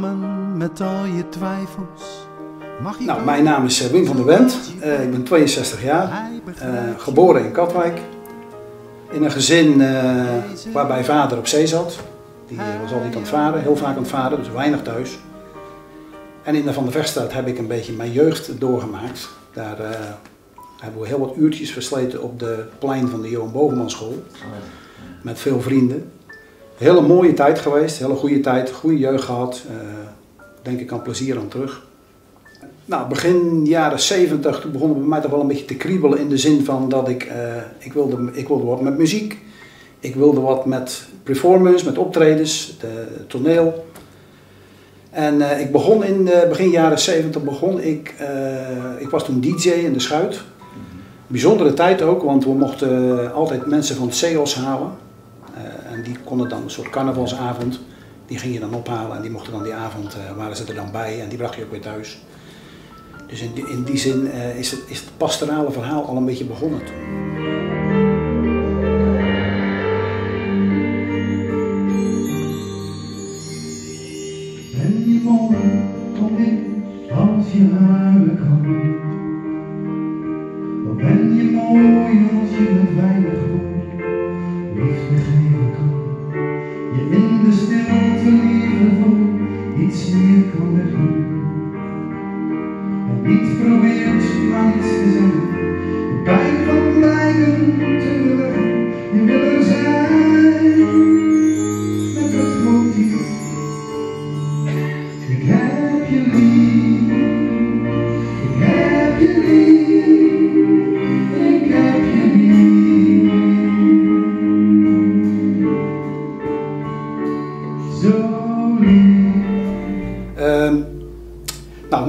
Samen met al je twijfels mag je. Nou, mijn naam is eh, Wim van der Wendt. Uh, ik ben 62 jaar, uh, geboren in Katwijk. In een gezin uh, waarbij vader op zee zat. Die was altijd aan het varen, heel vaak aan het varen, dus weinig thuis. En in de Van der Vechtstraat heb ik een beetje mijn jeugd doorgemaakt. Daar hebben we heel wat uurtjes versleten op de plein van de Johan Bovenmanschool. Met veel vrienden. Hele mooie tijd geweest, hele goede tijd, goede jeugd gehad. Uh, denk ik aan plezier aan terug. Nou, begin jaren 70 toen begon het bij mij toch wel een beetje te kriebelen in de zin van dat ik, uh, ik, wilde, ik wilde wat met muziek. Ik wilde wat met performance, met optredens, de, toneel. En uh, ik begon in begin jaren 70 begon ik, ik was toen DJ in de Schuit. Bijzondere tijd ook, want we mochten altijd mensen van CEOS halen. En die konden dan een soort carnavalsavond, die ging je dan ophalen en die mochten dan die avond, uh, waren ze er dan bij en die bracht je ook weer thuis. Dus in die, in die zin uh, is, het, is het pastorale verhaal al een beetje begonnen toen.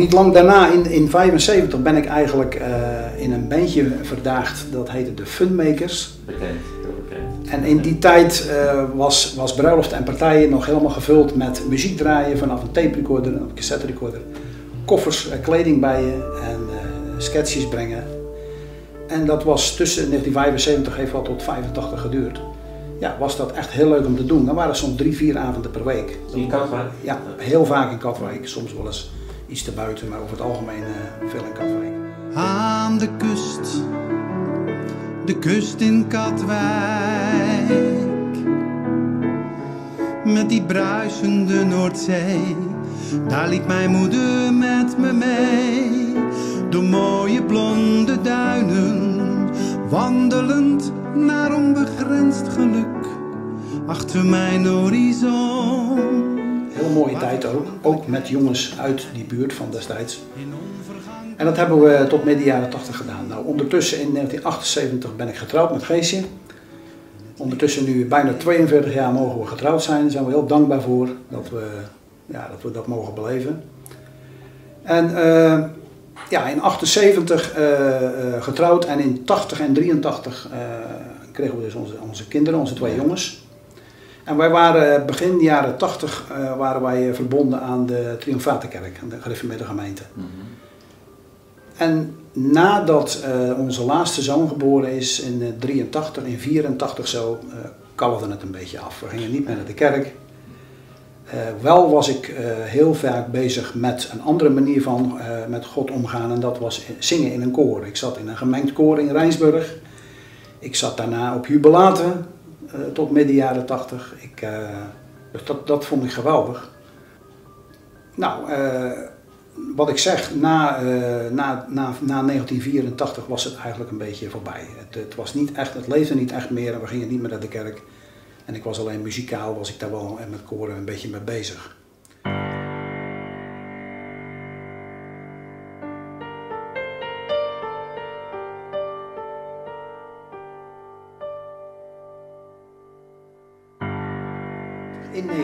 Niet lang daarna, in 1975, ben ik eigenlijk uh, in een bandje verdaagd. Dat heette de Funmakers. Bekend, heel bekend. En in die tijd uh, was, was bruiloft en partijen nog helemaal gevuld met muziek draaien vanaf een tape recorder en een cassette recorder. Koffers, uh, kleding bij je en sketches brengen. En dat was tussen 1975, heeft wel tot 85 geduurd. Ja, was dat echt heel leuk om te doen. Dan waren soms drie, vier avonden per week. In Katwijk? Ja, heel vaak in Katwijk. Soms wel eens iets te buiten, maar over het algemeen uh, veel in Katwijk. Aan de kust, de kust in Katwijk. Met die bruisende Noordzee, daar liep mijn moeder met me mee. Door mooie blonde duinen, wandelend naar onbegrensd geluk. Achter mijn horizon heel mooie tijd ook. Ook met jongens uit die buurt van destijds. En dat hebben we tot midden jaren 80 gedaan. Nou, ondertussen in 1978 ben ik getrouwd met Geesje. Ondertussen nu bijna 42 jaar mogen we getrouwd zijn. Daar zijn we heel dankbaar voor dat we ja, dat, we dat mogen beleven. En uh, ja, in 78 uh, uh, getrouwd en in 80 en 83 kregen we dus onze, onze kinderen, onze twee jongens. En wij waren begin jaren 80 uh, waren wij verbonden aan de Triomfatenkerk, aan de gereformeerde gemeente. Mm -hmm. En nadat uh, onze laatste zoon geboren is in uh, 83, in 84 zo, uh, kalfde het een beetje af. We gingen niet meer naar de kerk. wel was ik heel vaak bezig met een andere manier van met God omgaan en dat was zingen in een koor. Ik zat in een gemengd koor in Rijnsburg. Ik zat daarna op jubilaten tot midden jaren 80. Ik, uh, dus dat, dat vond ik geweldig. Nou, uh, wat ik zeg, na, na, na, na 1984 was het eigenlijk een beetje voorbij. Het, het, was niet echt, het leefde niet echt meer en we gingen niet meer naar de kerk. En ik was alleen muzikaal, was ik daar wel met koren een beetje mee bezig.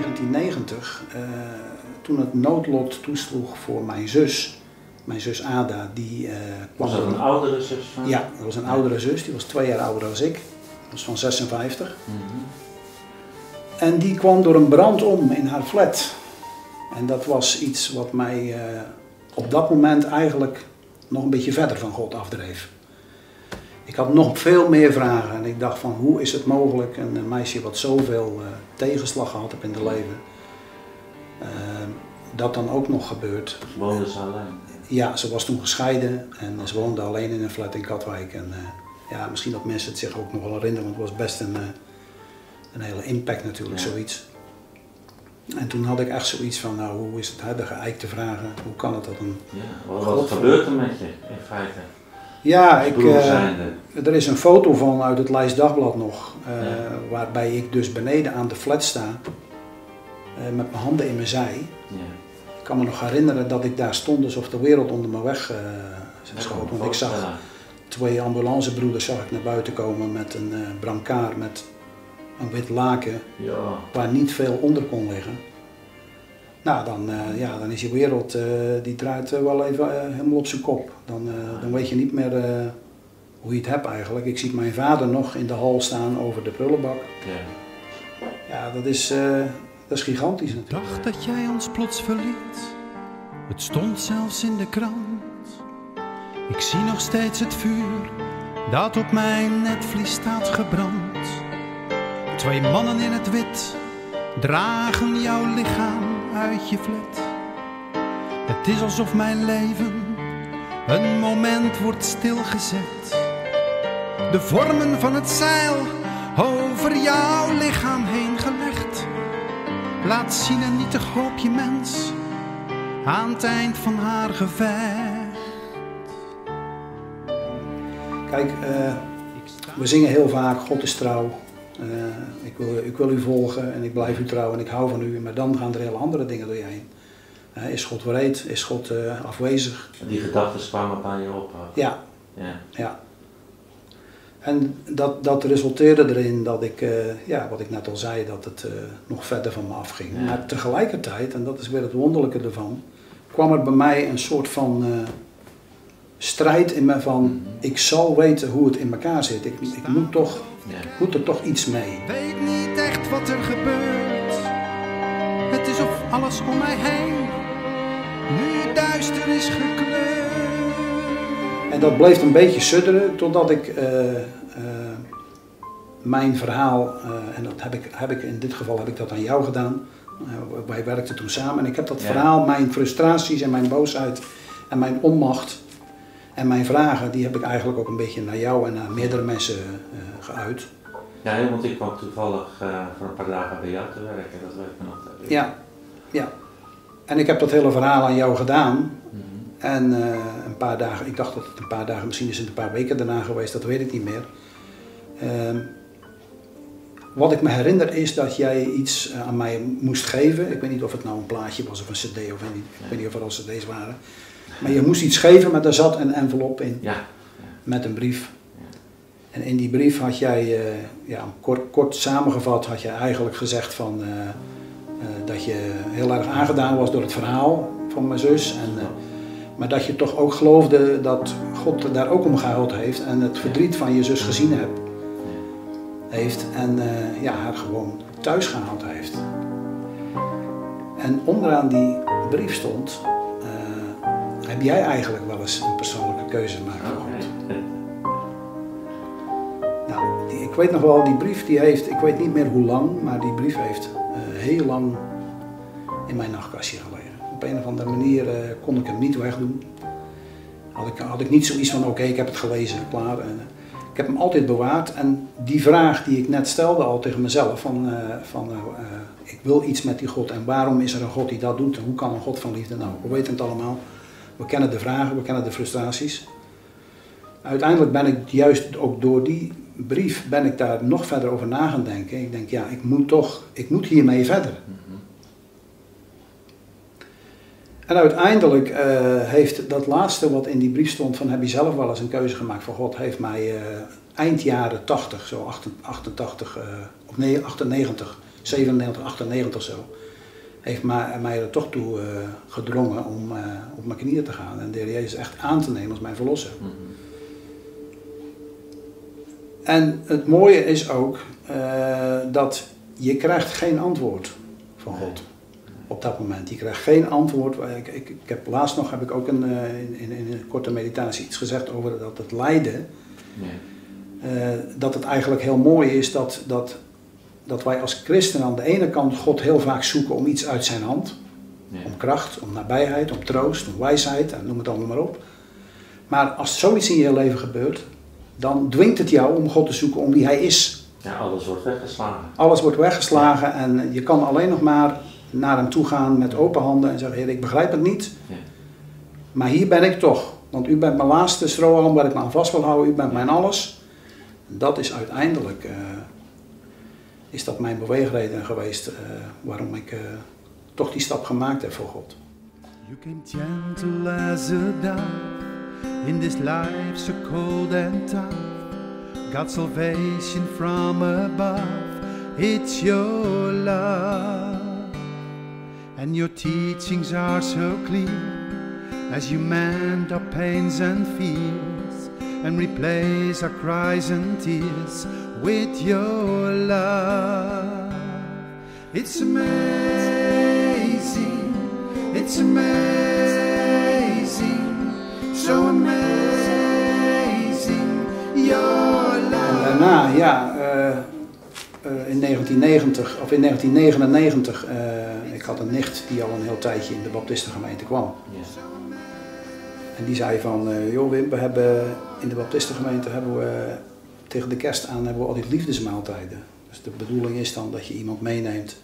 1990, uh, toen het noodlot toesloeg voor mijn zus, mijn zus Ada, die uh, kwam... Was dat een oudere zus van? Ja, dat was een oudere zus, die was twee jaar ouder dan ik. Dat was van 56. Mm -hmm. En die kwam door een brand om in haar flat. En dat was iets wat mij uh, op dat moment eigenlijk nog een beetje verder van God afdreef. Ik had nog veel meer vragen en ik dacht van hoe is het mogelijk, een meisje wat zoveel uh, tegenslag gehad heeft in het leven, uh, dat dan ook nog gebeurt. Woonde ze alleen? Ja, ze was toen gescheiden en ze woonde alleen in een flat in Katwijk. En uh, ja, misschien dat mensen het zich ook nog wel herinneren, want het was best een, een hele impact natuurlijk, ja. zoiets. En toen had ik echt zoiets van, nou hoe is het, hè, de geëikte vragen, hoe kan het dat een... Ja, wat, wat gebeurt er met je in feite? Ja, ik, uh, er is een foto van uit het Lijst Dagblad nog, uh, ja. waarbij ik dus beneden aan de flat sta, uh, met mijn handen in mijn zij. Ja. Ik kan me nog herinneren dat ik daar stond alsof de wereld onder me weg schoot. Want ik zag twee ambulancebroeders zag ik naar buiten komen met een brancard met een wit laken ja. waar niet veel onder kon liggen. Nou, dan, uh, ja, dan is je wereld, uh, die draait uh, wel even helemaal op zijn kop. Dan, dan weet je niet meer hoe je het hebt eigenlijk. Ik zie mijn vader nog in de hal staan over de prullenbak. Ja, ja dat, is, dat is gigantisch natuurlijk. Dacht dat jij ons plots verliet, het stond zelfs in de krant. Ik zie nog steeds het vuur dat op mijn netvlies staat gebrand. Twee mannen in het wit dragen jouw lichaam uit je. Het is alsof mijn leven een moment wordt stilgezet. De vormen van het zeil over jouw lichaam heen gelegd. Laat zien een nietig hoopje mens aan het eind van haar gevecht. Kijk, uh, we zingen heel vaak God is trouw. Uh, ik, wil, ik wil u volgen en ik blijf u trouw en ik hou van u. Maar dan gaan er hele andere dingen door je heen. Uh, is God wreed? Is God uh, afwezig? Die gedachten kwamen bij je op? Ja. ja. ja. En dat, dat resulteerde erin dat ik, ja, wat ik net al zei, dat het nog verder van me afging. Ja. Maar tegelijkertijd, en dat is weer het wonderlijke ervan, kwam er bij mij een soort van strijd in me van, ik zal weten hoe het in elkaar zit. Ik, ik moet toch ja. moet er toch iets mee. Weet niet echt wat er gebeurt. Het is of alles om mij heen nu duister is gekleurd. En dat bleef een beetje sudderen totdat ik uh, uh, mijn verhaal, uh, en dat heb ik, heb ik in dit geval heb ik dat aan jou gedaan. wij werkten toen samen en ik heb dat ja. verhaal, mijn frustraties en mijn boosheid en mijn onmacht en mijn vragen, die heb ik eigenlijk ook een beetje naar jou en naar meerdere mensen uh, geuit. Ja, want ik kwam toevallig uh, voor een paar dagen bij jou te werken, dat weet ik nog. Ja, ja. En ik heb dat hele verhaal aan jou gedaan. Mm -hmm. En uh, een paar dagen, ik dacht dat het een paar dagen, misschien is het een paar weken daarna geweest, dat weet ik niet meer. Uh, wat ik me herinner is dat jij iets aan mij moest geven. Ik weet niet of het nou een plaatje was of een cd of niet. Ik weet niet of er al cd's waren. Maar je moest iets geven, maar daar zat een envelop in. Ja. Met een brief. En in die brief had jij, uh, ja, kort, kort samengevat, had je eigenlijk gezegd van, uh, uh, dat je heel erg aangedaan was door het verhaal van mijn zus. En, maar dat je toch ook geloofde dat God daar ook om gehuild heeft en het verdriet van je zus gezien hebt, heeft. En ja, haar gewoon thuis gehaald heeft. En onderaan die brief stond, heb jij eigenlijk wel eens een persoonlijke keuze gemaakt voor God? Nou, die, ik weet nog wel, die brief die heeft, ik weet niet meer hoe lang, maar die brief heeft uh, heel lang in mijn nachtkastje gelegen. Op een of andere manier kon ik hem niet wegdoen. Had ik, had ik niet zoiets van, oké, okay, ik heb het gelezen, klaar. En, ik heb hem altijd bewaard en die vraag die ik net stelde al tegen mezelf, van, van ik wil iets met die God en waarom is er een God die dat doet en hoe kan een God van liefde? Nou, we weten het allemaal. We kennen de vragen, we kennen de frustraties. Uiteindelijk ben ik juist ook door die brief ben ik daar nog verder over na gaan denken. Ik denk, ja, ik moet toch, ik moet hiermee verder. En uiteindelijk uh, heeft dat laatste wat in die brief stond van heb je zelf wel eens een keuze gemaakt voor God, heeft mij uh, eind jaren 80, zo 88, uh, of nee, 98, 97, 98 zo, heeft mij, mij er toch toe gedrongen om op mijn knieën te gaan en de Heer Jezus echt aan te nemen als mijn verlosser. Mm -hmm. En het mooie is ook dat je krijgt geen antwoord van God op dat moment. Je krijgt geen antwoord. Ik, ik, ik heb, laatst nog heb ik ook een, in, in, in, een korte meditatie iets gezegd over dat het lijden. Nee. eh, dat het eigenlijk heel mooi is dat, dat, dat wij als christenen aan de ene kant God heel vaak zoeken om iets uit zijn hand. Ja. Om kracht, om nabijheid, om troost, om wijsheid, en noem het allemaal maar op. Maar als zoiets in je leven gebeurt, dan dwingt het jou om God te zoeken om wie hij is. ja, alles wordt weggeslagen. Alles wordt weggeslagen en je kan alleen nog maar naar hem toe gaan met open handen en zeggen, Heer, ik begrijp het niet, Ja. maar hier ben ik toch. Want u bent mijn laatste strohalm waar ik me aan vast wil houden, u bent mijn alles. Dat is uiteindelijk, eh, is dat mijn beweegreden geweest eh, waarom ik eh, toch die stap gemaakt heb voor God. You came gentle as a dove in this life so cold and tough. Got salvation from above, it's your love. And your teachings are so clear as you mend our pains and fears and replace our cries and tears with your love. It's amazing, it's amazing, so amazing, your love. ja, eh, eh, in 1990 of in 1999, eh, ik had een nicht die al een heel tijdje in de Baptistengemeente kwam. En die zei van, eh, joh Wim, we hebben in de Baptistengemeente hebben we tegen de kerst aan hebben we altijd liefdesmaaltijden. Dus de bedoeling is dan dat je iemand meeneemt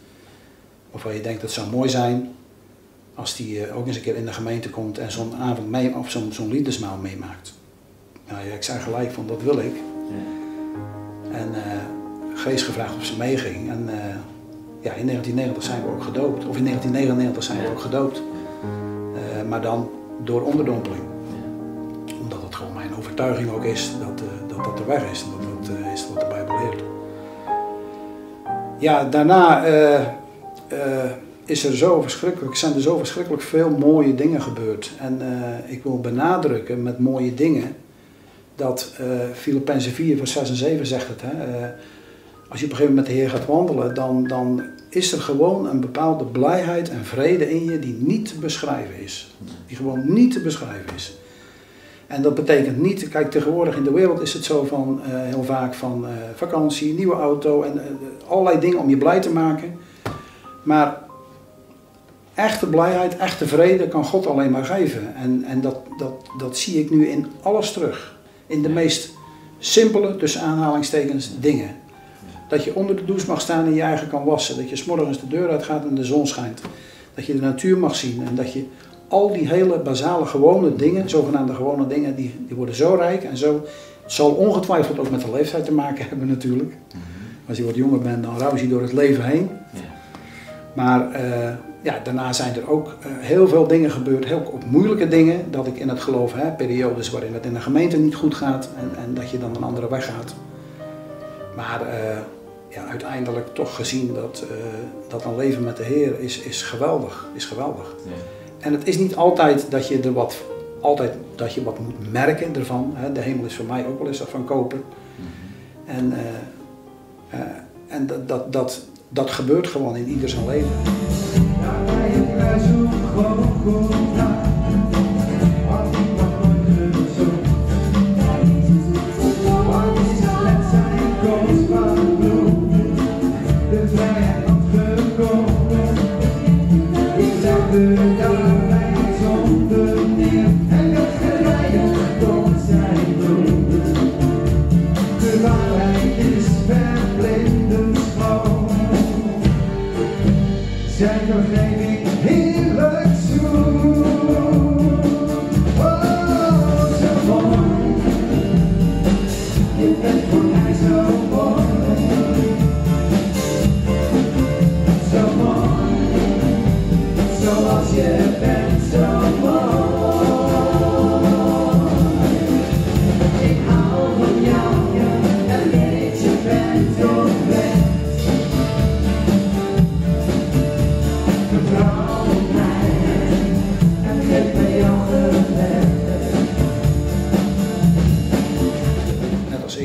waarvan je denkt dat zou mooi zijn als die eh, ook eens een keer in de gemeente komt en zo'n avond mee of zo'n zo'n liefdesmaal meemaakt. Nou ja, ik zei gelijk van dat wil ik. Ja. En eh Gees gevraagd of ze meeging. En eh, ja, in 1990 zijn we ook gedoopt. Of in 1999 zijn we ook gedoopt. Eh, maar dan door onderdompeling. Omdat het gewoon mijn overtuiging ook is dat eh, dat, dat de weg is. En dat dat is wat de Bijbel leert. Ja, daarna is er zo verschrikkelijk, zijn er zo verschrikkelijk veel mooie dingen gebeurd. En ik wil benadrukken met mooie dingen dat Filippenzen 4 vers 6 en 7 zegt het. Hè, als je op een gegeven moment met de Heer gaat wandelen, dan, dan is er gewoon een bepaalde blijheid en vrede in je die niet te beschrijven is. Die gewoon niet te beschrijven is. En dat betekent niet, kijk tegenwoordig in de wereld is het zo van eh, heel vaak van eh, vakantie, nieuwe auto en eh, allerlei dingen om je blij te maken. Maar echte blijheid, echte vrede kan God alleen maar geven. En, en dat, dat, dat zie ik nu in alles terug. In de meest simpele, tussen aanhalingstekens, dingen. Dat je onder de douche mag staan en je eigen kan wassen. Dat je 's morgens de deur uitgaat en de zon schijnt. Dat je de natuur mag zien. En dat je al die hele basale gewone dingen, zogenaamde gewone dingen, die, die worden zo rijk en zo. Het zal ongetwijfeld ook met de leeftijd te maken hebben natuurlijk. Als je wat jonger bent, dan rouw je door het leven heen. Ja. Maar eh, ja, daarna zijn er ook eh, heel veel dingen gebeurd, heel ook moeilijke dingen, dat ik in het geloof heb, periodes waarin het in de gemeente niet goed gaat en, en dat je dan een andere weg gaat. Maar eh, ja, uiteindelijk toch gezien dat, eh, dat een leven met de Heer is, is geweldig, is geweldig. Ja. En het is niet altijd dat je er wat, altijd dat je wat moet merken ervan. Hè. De hemel is voor mij ook wel eens van kopen. En, eh, eh, en dat, dat, dat, dat gebeurt gewoon in ieder zijn leven.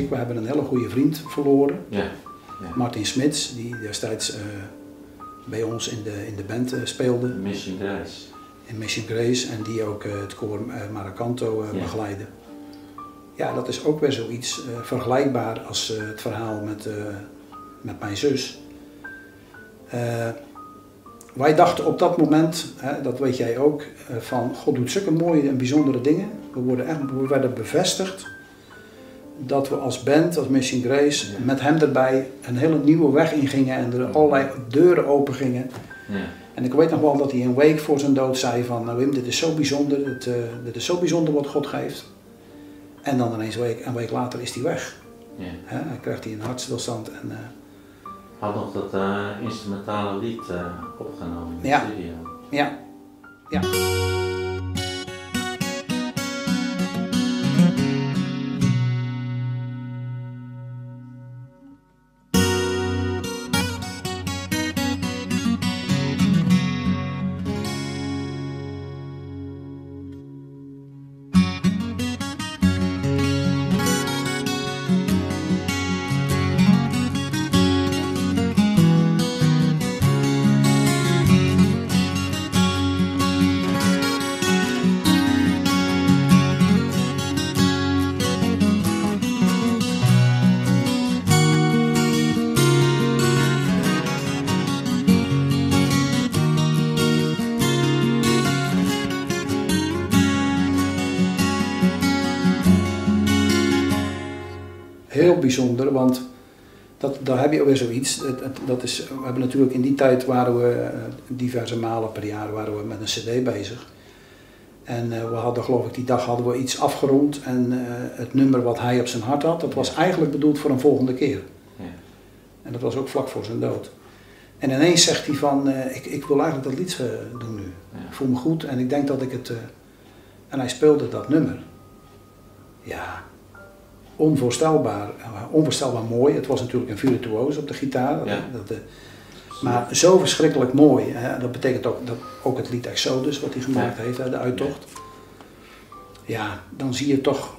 We hebben een hele goede vriend verloren. Ja. Ja. Martin Smits, die destijds eh, bij ons in de, in de band eh, speelde, Mission Grace. In Mission Grace, en die ook eh, het koor eh, Maracanto eh, Ja. begeleidde. Ja, dat is ook weer zoiets vergelijkbaar als het verhaal met, met mijn zus. Wij dachten op dat moment, hè, dat weet jij ook, van God doet zulke mooie en bijzondere dingen. We, worden echt, we werden bevestigd dat we als band, als Mission Grace, Ja. met hem erbij een hele nieuwe weg ingingen en er allerlei deuren open gingen. Ja. En ik weet nog wel dat hij een week voor zijn dood zei van, nou Wim, dit is zo bijzonder, dit, eh, dit is zo bijzonder wat God geeft. En dan ineens een week, een week later is hij weg. Ja. Hè? Dan krijgt hij een hartstilstand en eh, Had nog dat eh, instrumentale lied opgenomen in de Ja. studio. ja, ja. Heel bijzonder, want dat, daar heb je ook weer zoiets. Het, het- dat is, we hebben natuurlijk in die tijd waren we eh, diverse malen per jaar waren we met een cd bezig. En eh, we hadden geloof ik die dag hadden we iets afgerond en eh, het nummer wat hij op zijn hart had, dat was eigenlijk bedoeld voor een volgende keer. Ja. En dat was ook vlak voor zijn dood. En ineens zegt hij van, ik, ik wil eigenlijk dat lied doen nu. Ja. Ik voel me goed en ik denk dat ik het... en hij speelde dat nummer. Ja, onvoorstelbaar, eh, onvoorstelbaar mooi. Het was natuurlijk een virtuoos op de gitaar. Ja. Dat, eh, maar zo verschrikkelijk mooi. Hè? Dat betekent ook, dat, ook het lied Exodus wat hij gemaakt Ja. heeft, hè, de uittocht. Ja, dan zie je toch,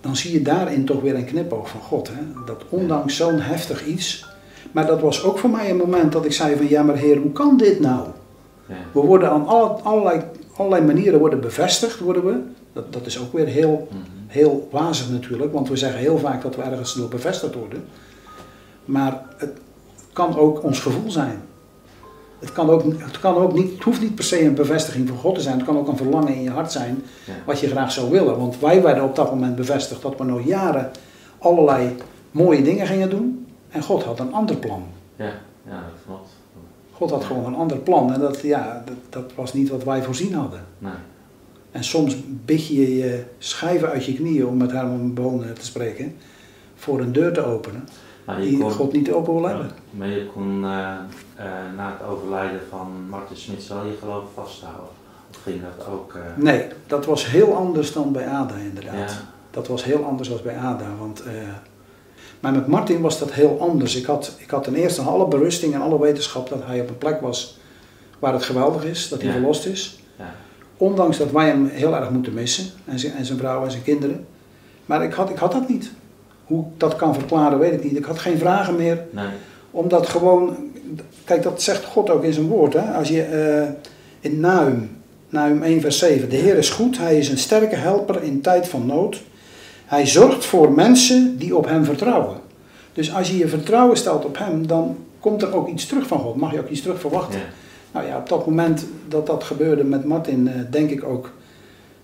dan zie je daarin toch weer een knipoog van God. Hè? Dat ondanks zo'n heftig iets. Maar dat was ook voor mij een moment dat ik zei van ja maar Heer, hoe kan dit nou? Ja. We worden aan alle, allerlei, allerlei manieren worden bevestigd, worden we. Dat, dat is ook weer heel, Mhm. Heel wazig natuurlijk, want we zeggen heel vaak dat we ergens door bevestigd worden. Maar het kan ook ons gevoel zijn. Het, kan ook, het, kan ook niet, het hoeft niet per se een bevestiging van God te zijn. Het kan ook een verlangen in je hart zijn Ja. wat je graag zou willen. Want wij werden op dat moment bevestigd dat we nog jaren allerlei mooie dingen gingen doen. En God had een ander plan. Ja, ja, dat klopt. God had gewoon een ander plan. En dat, ja, dat, dat was niet wat wij voorzien hadden. Nee. En soms bid je je schijven uit je knieën, om met Herman Boon eh, te spreken, voor een deur te openen die kon, God niet open wil hebben. Maar je kon eh, eh, na het overlijden van Martin Smits wel je geloof vasthouden. Of ging dat ook? Nee, dat was heel anders dan bij Ada inderdaad. Ja. Dat was heel anders dan bij Ada. Want, maar met Martin was dat heel anders. Ik had, ik had ten eerste alle berusting en alle wetenschap dat hij op een plek was waar het geweldig is, dat hij Ja. verlost is. Ondanks dat wij hem heel erg moeten missen, en zijn, en zijn vrouw en zijn kinderen. Maar ik had, ik had dat niet. Hoe ik dat kan verklaren, weet ik niet. Ik had geen vragen meer, Nee. omdat gewoon, kijk dat zegt God ook in zijn woord. Hè? Als je eh, in Nahum, Nahum 1 vers 7, de Heer is goed, Hij is een sterke helper in tijd van nood. Hij zorgt voor mensen die op Hem vertrouwen. Dus als je je vertrouwen stelt op Hem, dan komt er ook iets terug van God. Mag je ook iets terug verwachten. Ja. Nou ja, op dat moment dat dat gebeurde met Martin, eh, denk ik ook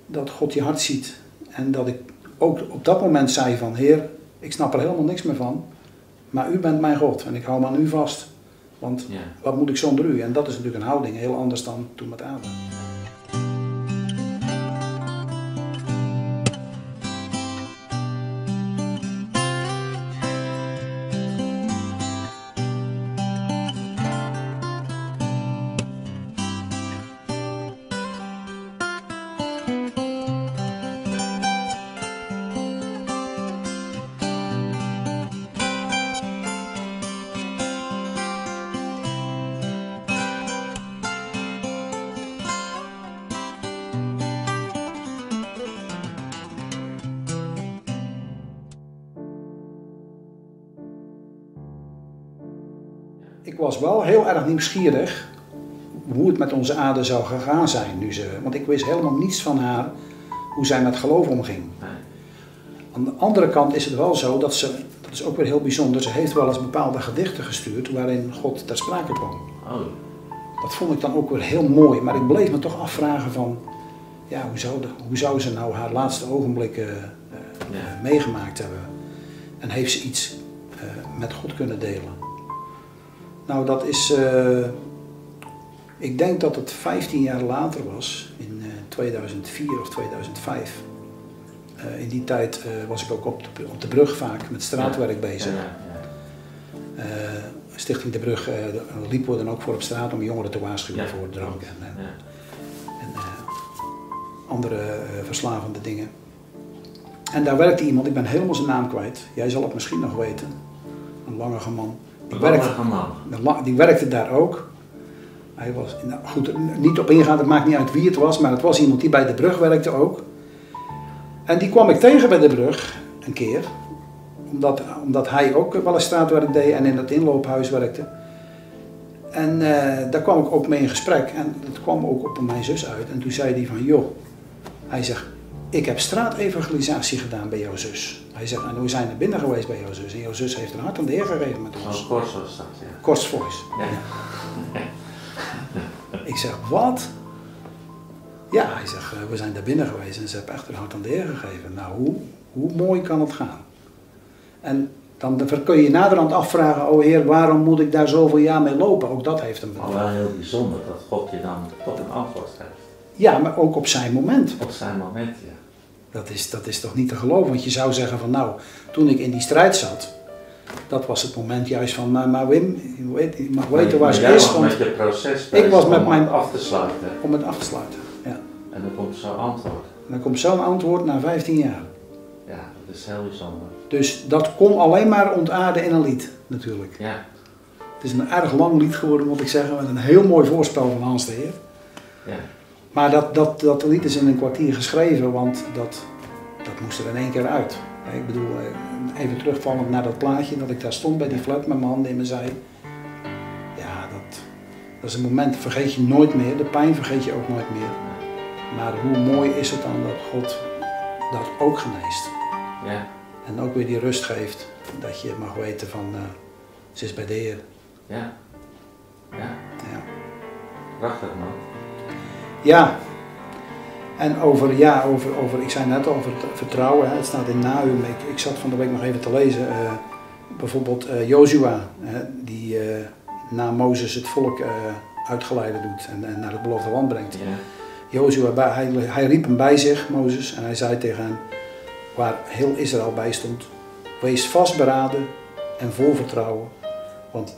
dat God je hart ziet. En dat ik ook op dat moment zei van, Heer, ik snap er helemaal niks meer van. Maar u bent mijn God en ik hou me aan u vast. Want Ja. wat moet ik zonder u? En dat is natuurlijk een houding, heel anders dan toen met Adam. Ik was wel heel erg nieuwsgierig hoe het met onze Ada zou gegaan zijn nu ze. Want ik wist helemaal niets van haar hoe zij met geloof omging. Aan de andere kant is het wel zo dat ze, dat is ook weer heel bijzonder, ze heeft wel eens bepaalde gedichten gestuurd waarin God ter sprake kwam. Oh, Dat vond ik dan ook weer heel mooi, maar ik bleef me toch afvragen van, ja, hoe zou, de, hoe zou ze nou haar laatste ogenblikken eh, Ja. meegemaakt hebben? En heeft ze iets eh, met God kunnen delen? Nou, dat is, eh, ik denk dat het 15 jaar later was, in eh, 2004 of 2005. Eh, in die tijd eh, was ik ook op de, op de brug vaak met straatwerk bezig. Ja. Eh, Stichting De Brug eh, liepen we dan ook voor op straat om jongeren te waarschuwen Ja, voor drank en, en, en, eh, andere eh, verslavende dingen. En daar werkte iemand, ik ben helemaal zijn naam kwijt. Jij zal het misschien nog weten. Een langere man. Werkte, la- die werkte daar ook. Hij was, nou goed, niet op ingaan, het maakt niet uit wie het was, maar het was iemand die bij de brug werkte ook. En die kwam ik tegen bij de brug een keer, omdat, omdat hij ook wel eens straatwerk deed en in het inloophuis werkte. En eh, daar kwam ik ook mee in gesprek en het kwam ook op mijn zus uit. En toen zei hij van, joh, hij zegt, ik heb straatevangelisatie gedaan bij jouw zus. Hij zegt, en we zijn er binnen geweest bij jouw zus. En jouw zus heeft een hart aan de Heer gegeven met ons. Zo'n kors was dat, ja. Kors voice. Ja. Ik zeg, wat? Ja, hij zegt, eh, we zijn daar binnen geweest en ze hebben echt een hart aan de Heer gegeven. Nou, hoe, hoe mooi kan het gaan? En dan kun je je naderhand afvragen, oh Heer, waarom moet ik daar zoveel jaar mee lopen? Ook dat heeft hem Maar wel heel bijzonder dat God je dan toch een antwoord geeft. Ja, maar ook op zijn moment. Op zijn moment, ja. Dat is, dat is toch niet te geloven? Want je zou zeggen van, nou, toen ik in die strijd zat, dat was het moment juist van, maar, maar Wim, je, weet, je mag weten waar ze is, was want, met je proces ik was met om mijn- het af te sluiten. om het af te sluiten. Ja. En dan komt zo'n antwoord. En dan komt zo'n antwoord na 15 jaar. Ja, dat is heel bijzonder. Dus dat kon alleen maar ontaarden in een lied, natuurlijk. Ja, Het is een erg lang lied geworden, moet ik zeggen, met een heel mooi voorspel van Hans de Heer. ja. Maar dat, dat, dat lied is in een kwartier geschreven, want dat, dat moest er in één keer uit. Ik bedoel, eh, even terugvallend naar dat plaatje, dat ik daar stond bij die flat met mijn handen in mijn zij. Ja, dat, dat is een moment, vergeet je nooit meer. De pijn vergeet je ook nooit meer. Maar hoe mooi is het dan dat God dat ook geneest. Ja, En ook weer die rust geeft, dat je mag weten van, eh, ze is bij de Heer. ja. Ja, Ja. prachtig man. Ja. En over, ja, over, over, ik zei net al over het vertrouwen, hè, het staat in Nahum. Ik, ik zat van de week nog even te lezen. eh, bijvoorbeeld eh Jozua, hè, die eh, na Mozes het volk eh uitgeleide doet en, en naar het beloofde land brengt. Ja, Jozua, bij- hij, hij riep hem bij zich, Mozes, en hij zei tegen hem, waar heel Israël bij stond, wees vastberaden en vol vertrouwen. Want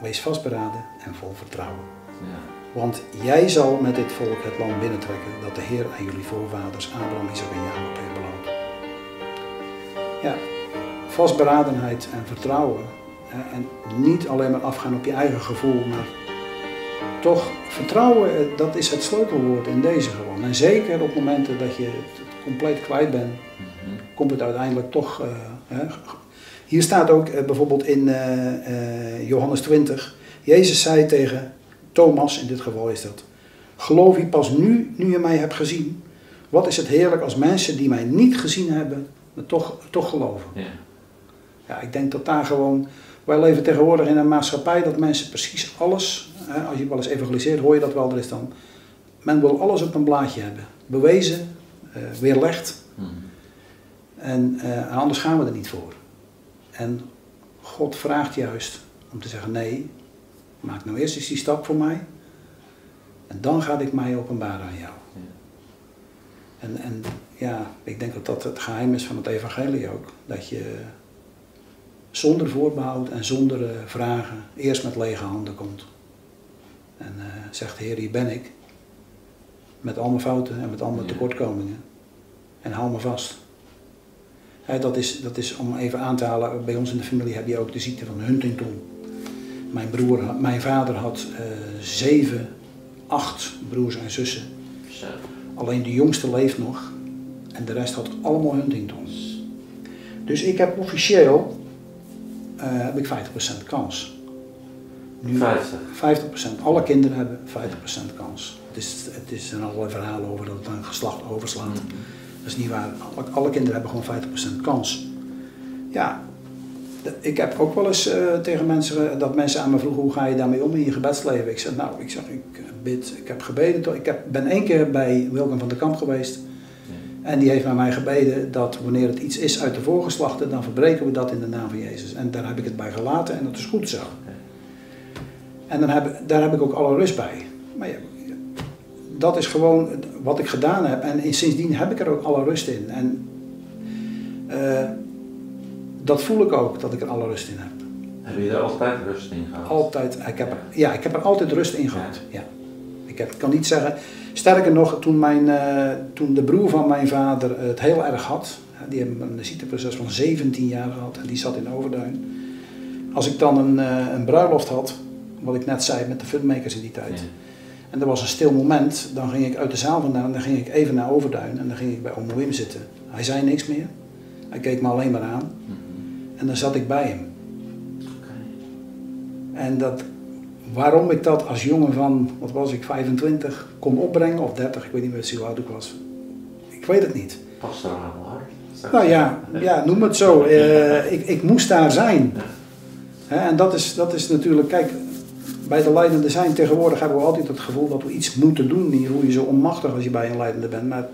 wees vastberaden en vol vertrouwen. ja, Want jij zal met dit volk het land binnentrekken dat de Heer aan jullie voorvaders Abraham, Isaac en Jacob heeft beloofd. Ja, vastberadenheid en vertrouwen. En niet alleen maar afgaan op je eigen gevoel, maar toch vertrouwen, eh, dat is het sleutelwoord in deze gewoon. En zeker op momenten dat je het compleet kwijt bent, mhm, komt het uiteindelijk toch. eh, hè. Hier staat ook eh, bijvoorbeeld in Johannes 20. Jezus zei tegen Thomas, in dit geval is dat. Geloof je pas nu, nu je mij hebt gezien? Wat is het heerlijk als mensen die mij niet gezien hebben, me toch, toch geloven? ja, Ja, ik denk dat daar gewoon. Wij leven tegenwoordig in een maatschappij dat mensen precies alles. Hè, als je wel eens evangeliseert, hoor je dat wel. Er is dan. Men wil alles op een blaadje hebben. Bewezen, eh, weerlegd. mhm, En eh, anders gaan we er niet voor. En God vraagt juist om te zeggen: nee, maak nou eerst eens die stap voor mij. En dan ga ik mij openbaren aan jou. Ja. En, en ja, ik denk dat dat het geheim is van het evangelie ook. Dat je zonder voorbehoud en zonder eh, vragen eerst met lege handen komt. En eh, zegt, Heer, hier ben ik. Met al mijn fouten en met al mijn Ja. tekortkomingen. En hou me vast. Dat, is, dat is om even aan te halen, bij ons in de familie heb je ook de ziekte van Huntington. Mijn, broer, mijn vader had eh, zeven, acht broers en zussen. Zo. Alleen de jongste leeft nog en de rest had allemaal Huntingtons. Dus ik heb officieel eh, heb ik 50% kans. Nu 50. 50%. Alle kinderen hebben 50% kans. Het is, het is er allerlei verhalen over dat het een geslacht overslaat. Mhm. Dat is niet waar. Alle, alle kinderen hebben gewoon 50% kans. Ja, ik heb ook wel eens eh, tegen mensen, eh, dat mensen aan me vroegen, hoe ga je daarmee om in je gebedsleven? Ik zeg, nou, ik zeg, ik bid, ik heb gebeden. Ik heb, ben één keer bij Wilken van der Kamp geweest. En die heeft met mij gebeden dat wanneer het iets is uit de voorgeslachten, dan verbreken we dat in de naam van Jezus. En daar heb ik het bij gelaten en dat is goed zo. En dan heb, daar heb ik ook alle rust bij. Maar ja, dat is gewoon wat ik gedaan heb. En sindsdien heb ik er ook alle rust in. En eh, dat voel ik ook, dat ik er alle rust in heb. Heb je er altijd rust in gehad? Altijd, ik heb er, ja, ik heb er altijd rust in gehad. Ja. Ik heb, kan niet zeggen, sterker nog, toen, mijn, eh, toen de broer van mijn vader het heel erg had, die hebben een ziekteproces van 17 jaar gehad en die zat in Overduin. Als ik dan een, eh, een bruiloft had, wat ik net zei met de filmmakers in die tijd, Ja. en er was een stil moment, dan ging ik uit de zaal vandaan en dan ging ik even naar Overduin en dan ging ik bij Omo Wim zitten. Hij zei niks meer, hij keek me alleen maar aan Mhm. En dan zat ik bij hem. En dat, waarom ik dat als jongen van, wat was ik, 25 kon opbrengen, of 30, ik weet niet meer hoe oud ik was. Ik weet het niet. Pastoraal hart. Nou ja, ja noem het zo. Eh, ik, ik moest daar zijn. En dat is, dat is natuurlijk, kijk, bij de leidende zijn tegenwoordig hebben we altijd het gevoel dat we iets moeten doen. Je voel je zo onmachtig als je bij een leidende bent. Maar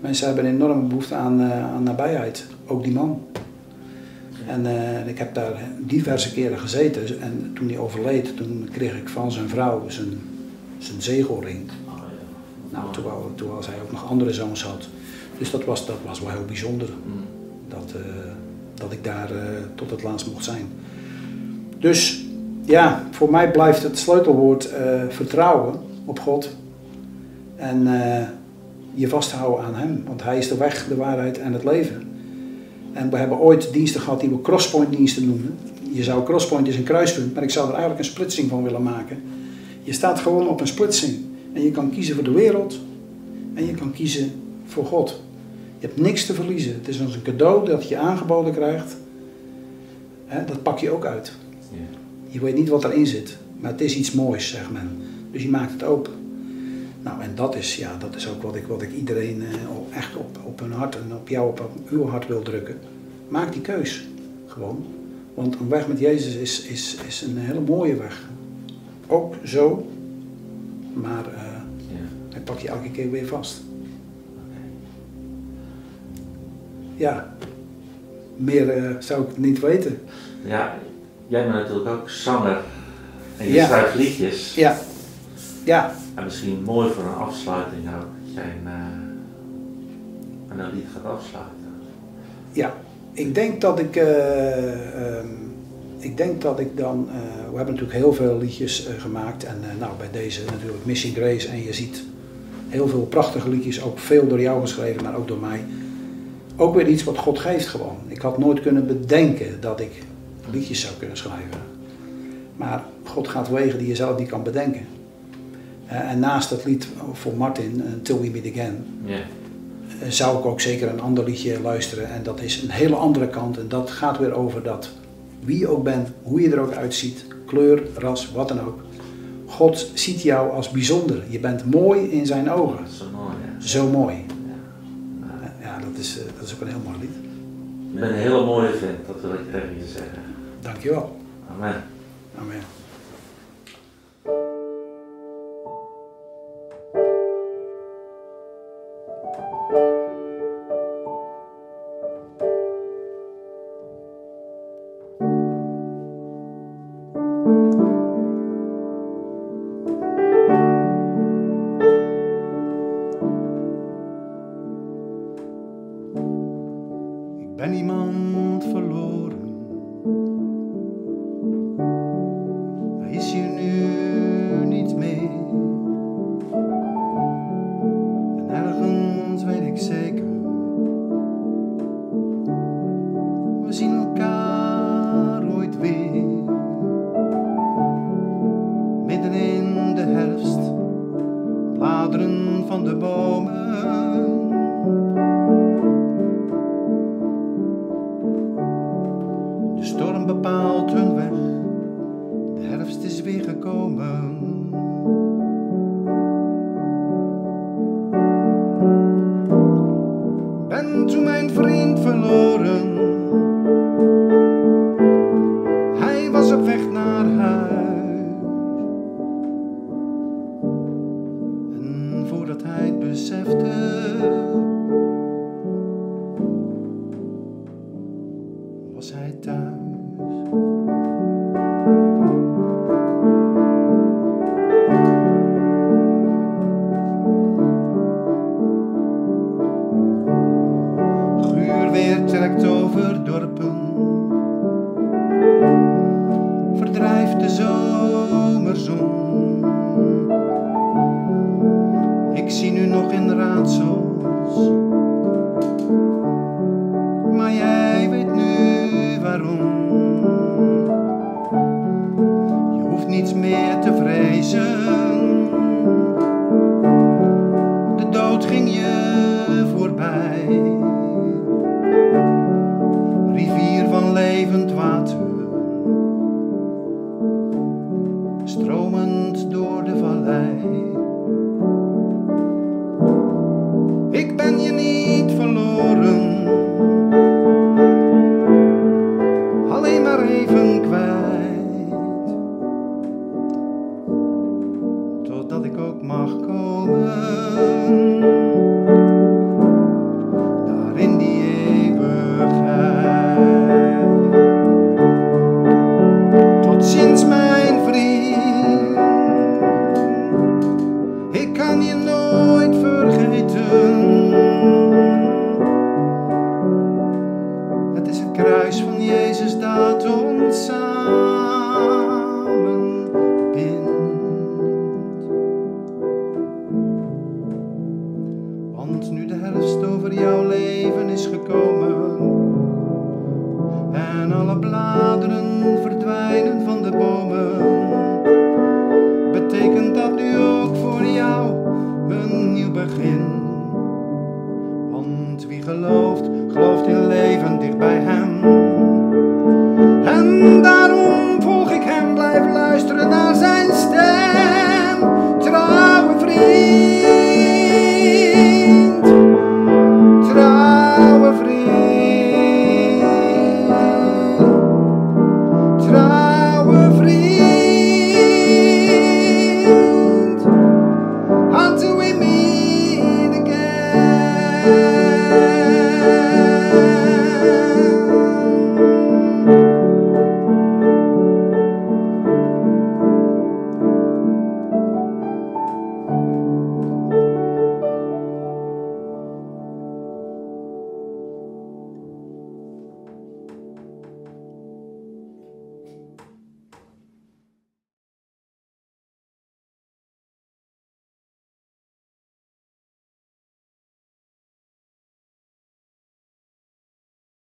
mensen hebben een enorme behoefte aan, eh, aan nabijheid. Ook die man. En eh, ik heb daar diverse keren gezeten. En toen hij overleed, toen kreeg ik van zijn vrouw zijn, zijn zegelring. Oh, ja. Nou, terwijl, terwijl zij ook nog andere zoons had. Dus dat was, dat was wel heel bijzonder. Mhm. Dat, eh, dat ik daar eh, tot het laatst mocht zijn. Dus ja, voor mij blijft het sleutelwoord vertrouwen op God. En je vasthouden aan Hem. Want Hij is de weg, de waarheid en het leven. En we hebben ooit diensten gehad die we crosspoint diensten noemen. Je zou crosspoint is een kruispunt, maar ik zou er eigenlijk een splitsing van willen maken. Je staat gewoon op een splitsing. En je kan kiezen voor de wereld. En je kan kiezen voor God. Je hebt niks te verliezen. Het is als een cadeau dat je aangeboden krijgt. Dat pak je ook uit. Je weet niet wat erin zit. Maar het is iets moois, zegt men. Dus je maakt het open. Nou, en dat is, ja, dat is ook wat ik, wat ik iedereen eh, echt op, op hun hart en op jou, op, op uw hart wil drukken. Maak die keus. Gewoon. Want een weg met Jezus is, is, is een hele mooie weg. Ook zo. Maar eh, Ja. hij pakt je elke keer weer vast. Ja. Meer eh, zou ik niet weten. Ja, jij bent natuurlijk ook zanger. En je Ja. schrijft liedjes. Ja. Ja. En misschien mooi voor een afsluiting ook. Dat jij een, eh, een lied gaat afsluiten. Ja, ik denk dat ik, eh, ehm, ik denk dat ik dan, eh, we hebben natuurlijk heel veel liedjes gemaakt en nou bij deze natuurlijk Missing Grace en je ziet heel veel prachtige liedjes, ook veel door jou geschreven, maar ook door mij. Ook weer iets wat God geeft gewoon. Ik had nooit kunnen bedenken dat ik liedjes zou kunnen schrijven. Maar God gaat wegen die je zelf niet kan bedenken. Eh, en naast dat lied voor Martin, eh, Till We Meet Again, Ja. eh, zou ik ook zeker een ander liedje luisteren. En dat is een hele andere kant. En dat gaat weer over dat wie je ook bent, hoe je er ook uitziet, kleur, ras, wat dan ook. God ziet jou als bijzonder. Je bent mooi in zijn ogen. Zo mooi, hè? Zo mooi. Ja. Ja, dat is, dat is ook een heel mooi lied. Je bent een hele mooie vent, dat wil ik tegen je zeggen. Dankjewel. Amen. Amen. After. Wie gelooft, gelooft in leven dicht bij hem.